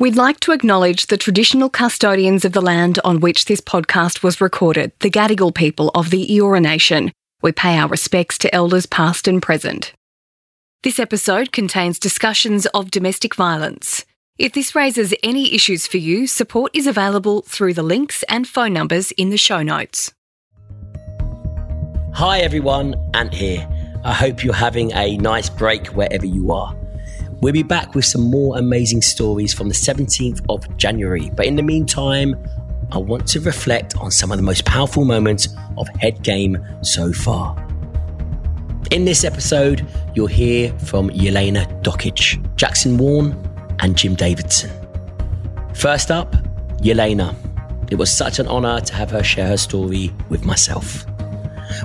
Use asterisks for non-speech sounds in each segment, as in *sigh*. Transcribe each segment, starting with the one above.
We'd like to acknowledge the traditional custodians of the land on which this podcast was recorded, the Gadigal people of the Eora Nation. We pay our respects to elders past and present. This episode contains discussions of domestic violence. If this raises any issues for you, support is available through the links and phone numbers in the show notes. Hi everyone, Ant here. I hope you're having a nice break wherever you are. We'll be back with some more amazing stories from the 17th of January. But in the meantime, I want to reflect on some of the most powerful moments of head game so far. In this episode, you'll hear from Jelena Dokic, Jackson Warne, and Jim Davidson. First up, Jelena. It was such an honour to have her share her story with myself.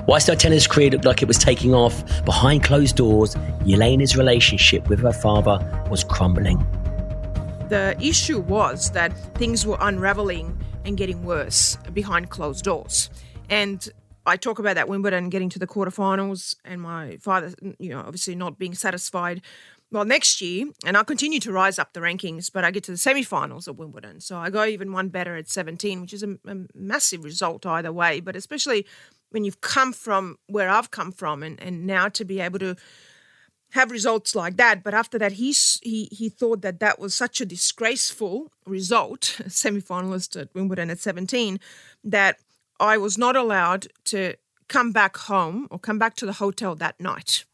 Whilst her tennis career looked like it was taking off, behind closed doors, Jelena's relationship with her father was crumbling. The issue was that things were unraveling and getting worse behind closed doors. And I talk about that Wimbledon getting to the quarterfinals and my father, you know, obviously not being satisfied. Well, next year, and I continue to rise up the rankings, but I get to the semi-finals of Wimbledon, so I go even one better at 17, which is a, a massive result either way. But especially when you've come from where I've come from, and and now to be able to have results like that. But after that, he's, he he thought that that was such a disgraceful result, *laughs* semi-finalist at Wimbledon at 17, that I was not allowed to come back home or come back to the hotel that night.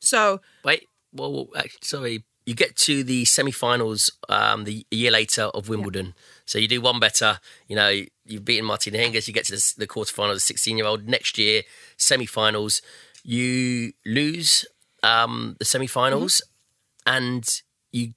So wait, well, actually, sorry, you get to the semi-finals um, the a year later of Wimbledon. Yeah. So you do one better. You know, you've beaten Martina Hingis. You get to the, the quarterfinals, the 16-year-old. Next year, semi-finals, you lose um, the semi-finals, mm-hmm. and you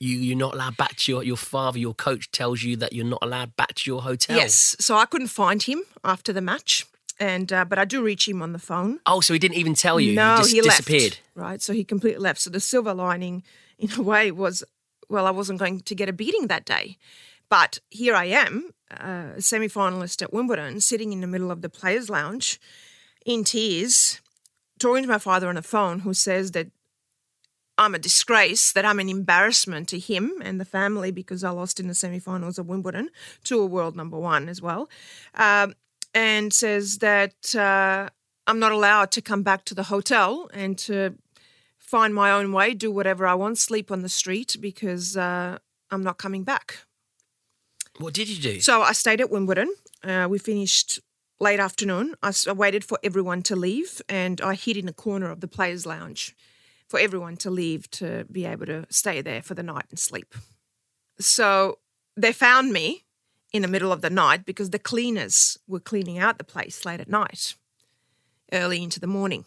you you're not allowed back to your your father. Your coach tells you that you're not allowed back to your hotel. Yes. So I couldn't find him after the match and uh, but I do reach him on the phone. Oh, so he didn't even tell you? No, he, just he disappeared. Left, right, so he completely left. So the silver lining, in a way, was well, I wasn't going to get a beating that day, but here I am, uh, semi-finalist at Wimbledon, sitting in the middle of the players' lounge, in tears, talking to my father on the phone, who says that I'm a disgrace, that I'm an embarrassment to him and the family because I lost in the semi-finals of Wimbledon to a world number one as well. Um, and says that uh, I'm not allowed to come back to the hotel and to find my own way, do whatever I want, sleep on the street because uh, I'm not coming back. What did you do? So I stayed at Wimbledon. Uh, we finished late afternoon. I, I waited for everyone to leave and I hid in a corner of the players' lounge for everyone to leave to be able to stay there for the night and sleep. So they found me in the middle of the night because the cleaners were cleaning out the place late at night, early into the morning.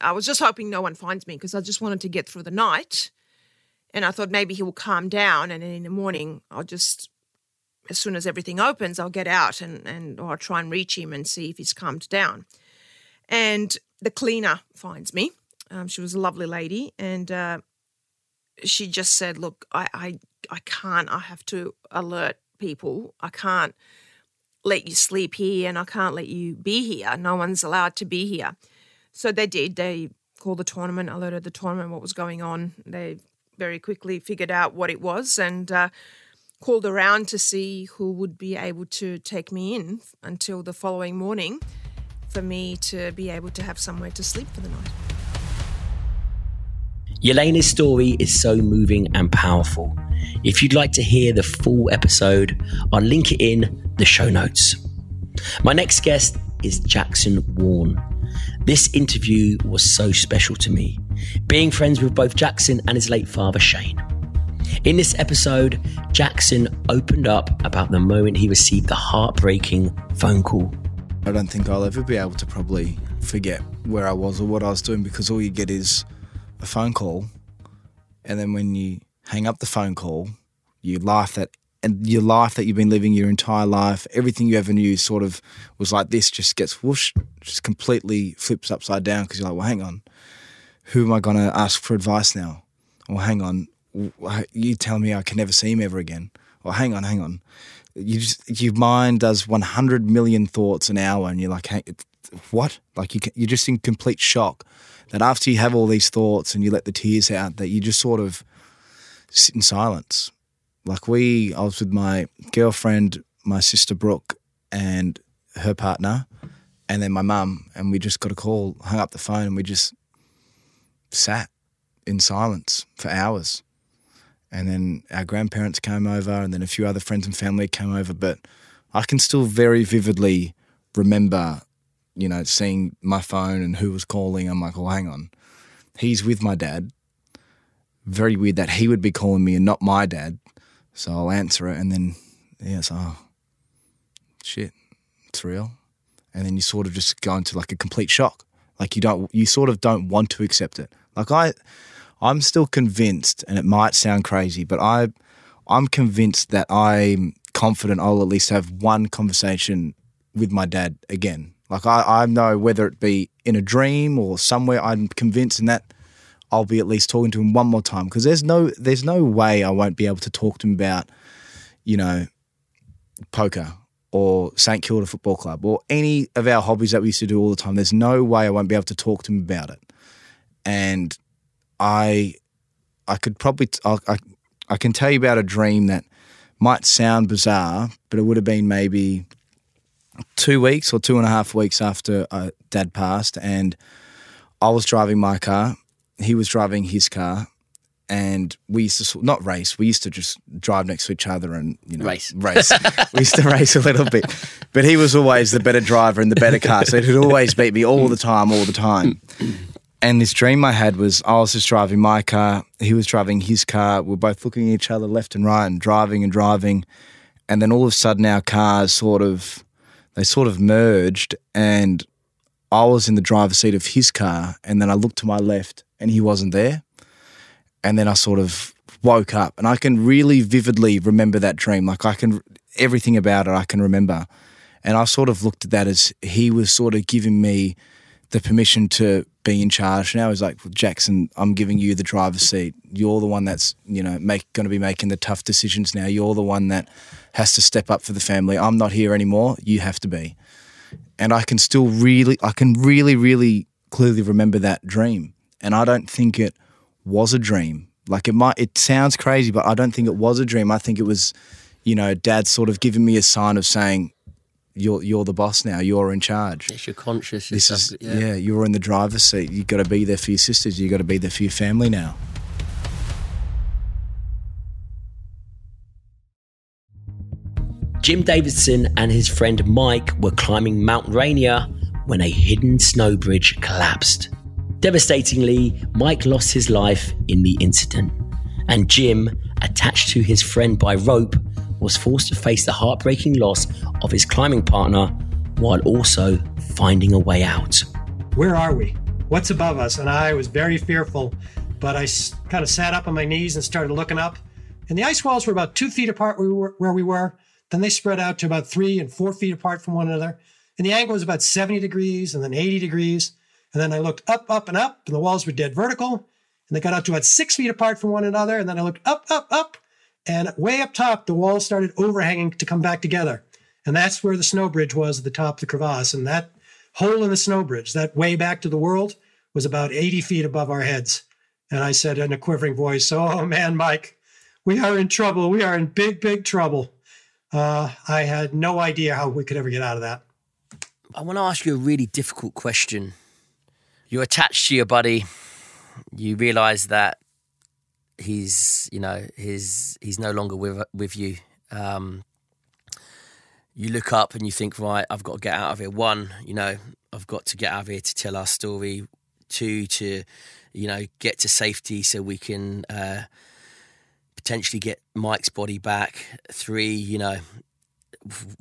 I was just hoping no one finds me because I just wanted to get through the night. And I thought maybe he will calm down and then in the morning I'll just, as soon as everything opens, I'll get out and, and or I'll try and reach him and see if he's calmed down. And the cleaner finds me. Um, she was a lovely lady and uh, she just said, look, I, I, I can't, I have to alert people. I can't let you sleep here and I can't let you be here. No one's allowed to be here. So they did. They called the tournament, alerted the tournament what was going on. They very quickly figured out what it was and uh, called around to see who would be able to take me in until the following morning for me to be able to have somewhere to sleep for the night. Jelena's story is so moving and powerful. If you'd like to hear the full episode, I'll link it in the show notes. My next guest is Jackson Warne. This interview was so special to me, being friends with both Jackson and his late father, Shane. In this episode, Jackson opened up about the moment he received the heartbreaking phone call. I don't think I'll ever be able to probably forget where I was or what I was doing because all you get is a phone call, and then when you hang up the phone call, you laugh that and your life that you've been living your entire life, everything you ever knew sort of was like this, just gets whoosh, just completely flips upside down because you're like, well, hang on, who am I going to ask for advice now? Or hang on, you tell me I can never see him ever again. Or hang on, hang on. You just, your mind does 100 million thoughts an hour and you're like, hey, what? Like you, you're just in complete shock that after you have all these thoughts and you let the tears out, that you just sort of sit in silence Like we, I was with my girlfriend, my sister Brooke, and her partner, and then my mum, and we just got a call, hung up the phone, and we just sat in silence for hours. And then our grandparents came over, and then a few other friends and family came over. But I can still very vividly remember, you know, seeing my phone and who was calling. I'm like, oh, hang on. He's with my dad. Very weird that he would be calling me and not my dad. So I'll answer it, and then, yeah, oh, shit, it's real. And then you sort of just go into like a complete shock. Like you don't, you sort of don't want to accept it. Like I, I'm still convinced, and it might sound crazy, but I, I'm convinced that I'm confident I'll at least have one conversation with my dad again. Like I, I know whether it be in a dream or somewhere, I'm convinced in that I'll be at least talking to him one more time because there's no, there's no way I won't be able to talk to him about, you know, poker or St Kilda Football Club or any of our hobbies that we used to do all the time. There's no way I won't be able to talk to him about it. And I I could probably I, I, I can tell you about a dream that might sound bizarre, but it would have been maybe two weeks or two and a half weeks after uh, Dad passed, and I was driving my car, he was driving his car, and we used to not race. We used to just drive next to each other and you know Race. Race. *laughs* we used to race a little bit, but he was always the better driver and the better car, so he'd always beat me all the time, all the time. And this dream I had was I was just driving my car, he was driving his car. We're both looking at each other left and right and driving and driving. And then all of a sudden our cars sort of they sort of merged and I was in the driver's seat of his car and then I looked to my left and he wasn't there. And then I sort of woke up and I can really vividly remember that dream. Like I can everything about it I can remember. And I sort of looked at that as he was sort of giving me the permission to be in charge. Now he's like, well, Jackson, I'm giving you the driver's seat. You're the one that's you know make going to be making the tough decisions now. You're the one that has to step up for the family. I'm not here anymore. You have to be. And I can still really, I can really, really clearly remember that dream. And I don't think it was a dream. Like it might, it sounds crazy, but I don't think it was a dream. I think it was, you know, dad sort of giving me a sign of saying, you're you're the boss now. You're in charge. It's your conscious. This is stuff, yeah. You're in the driver's seat. You've got to be there for your sisters. You've got to be there for your family now. Jim Davidson and his friend Mike were climbing Mount Rainier when a hidden snow bridge collapsed. Devastatingly, Mike lost his life in the incident, and Jim, attached to his friend by rope, was forced to face the heartbreaking loss of his climbing partner while also finding a way out. Where are we? What's above us? And I was very fearful, but I kind of sat up on my knees and started looking up. And the ice walls were about two feet apart where we were. Then they spread out to about three and four feet apart from one another. And the angle was about 70 degrees and then 80 degrees. And then I looked up, up, and up, and the walls were dead vertical. And they got out to about six feet apart from one another. And then I looked up, up, up, and way up top, the walls started overhanging to come back together. And that's where the snow bridge was at the top of the crevasse. And that hole in the snow bridge, that way back to the world, was about 80 feet above our heads. And I said in a quivering voice, Oh man, Mike, we are in trouble. We are in big, big trouble. Uh, I had no idea how we could ever get out of that. I want to ask you a really difficult question. You're attached to your buddy. You realise that he's, you know, he's he's no longer with with you. Um, you look up and you think, right, I've got to get out of here. One, you know, I've got to get out of here to tell our story. Two, to, you know, get to safety so we can uh, potentially get Mike's body back. Three, you know,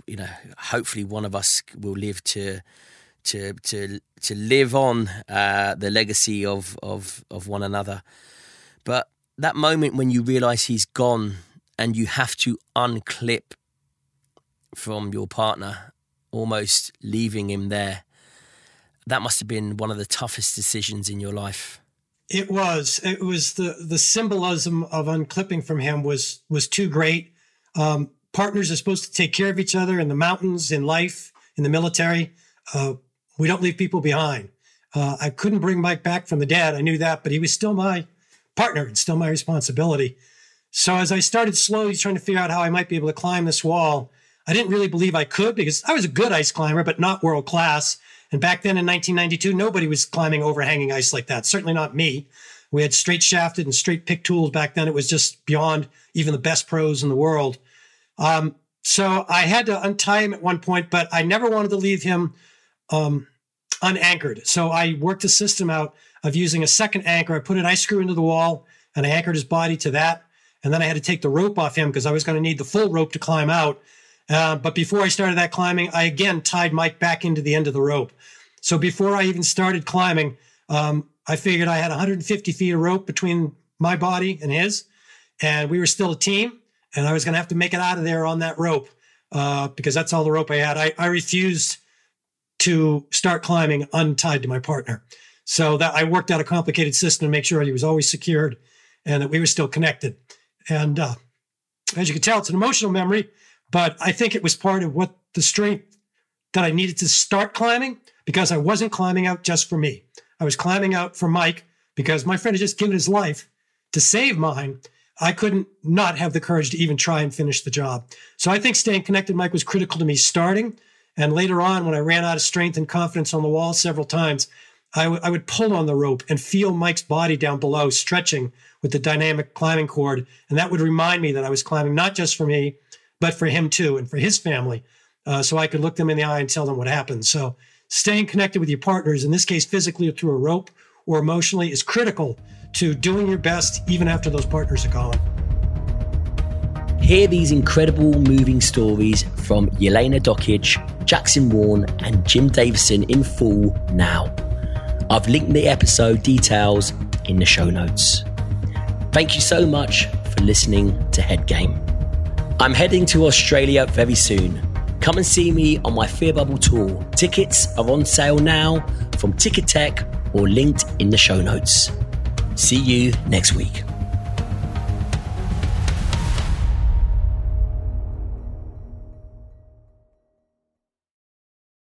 you know, hopefully one of us will live to to to to live on uh, the legacy of of of one another. But that moment when you realise he's gone and you have to unclip from your partner, almost leaving him there, that must have been one of the toughest decisions in your life. It was. It was the the symbolism of unclipping from him was was too great. Um, partners are supposed to take care of each other in the mountains, in life, in the military. Uh, we don't leave people behind. Uh, I couldn't bring Mike back from the dead. I knew that, but he was still my partner and still my responsibility. So as I started slowly trying to figure out how I might be able to climb this wall, I didn't really believe I could because I was a good ice climber, but not world class. And back then in 1992, nobody was climbing overhanging ice like that. Certainly not me. We had straight shafted and straight pick tools back then. It was just beyond even the best pros in the world. Um, so I had to untie him at one point, but I never wanted to leave him um, unanchored. So I worked a system out of using a second anchor. I put an ice screw into the wall and I anchored his body to that. And then I had to take the rope off him because I was going to need the full rope to climb out. Uh, but before I started that climbing, I again tied Mike back into the end of the rope. So before I even started climbing, um, I figured I had 150 feet of rope between my body and his, and we were still a team. And I was going to have to make it out of there on that rope uh, because that's all the rope I had. I, I refused to start climbing untied to my partner. So that I worked out a complicated system to make sure he was always secured and that we were still connected. And uh, as you can tell, it's an emotional memory, but I think it was part of what the strength that I needed to start climbing because I wasn't climbing out just for me. I was climbing out for Mike because my friend had just given his life to save mine. I couldn't not have the courage to even try and finish the job. So I think staying connected, Mike, was critical to me starting. And later on, when I ran out of strength and confidence on the wall several times, I, w- I would pull on the rope and feel Mike's body down below stretching with the dynamic climbing cord. And that would remind me that I was climbing not just for me, but for him too and for his family. Uh, so I could look them in the eye and tell them what happened. So staying connected with your partners, in this case, physically through a rope or emotionally, is critical to doing your best even after those partners are gone. Hear these incredible moving stories from Jelena Dokic, Jackson Warne, and Jim Davidson in full now. I've linked the episode details in the show notes. Thank you so much for listening to Head Game. I'm heading to Australia very soon Come and see me on my Fear Bubble tour. Tickets are on sale now from Ticketek or linked in the show notes. See you next week.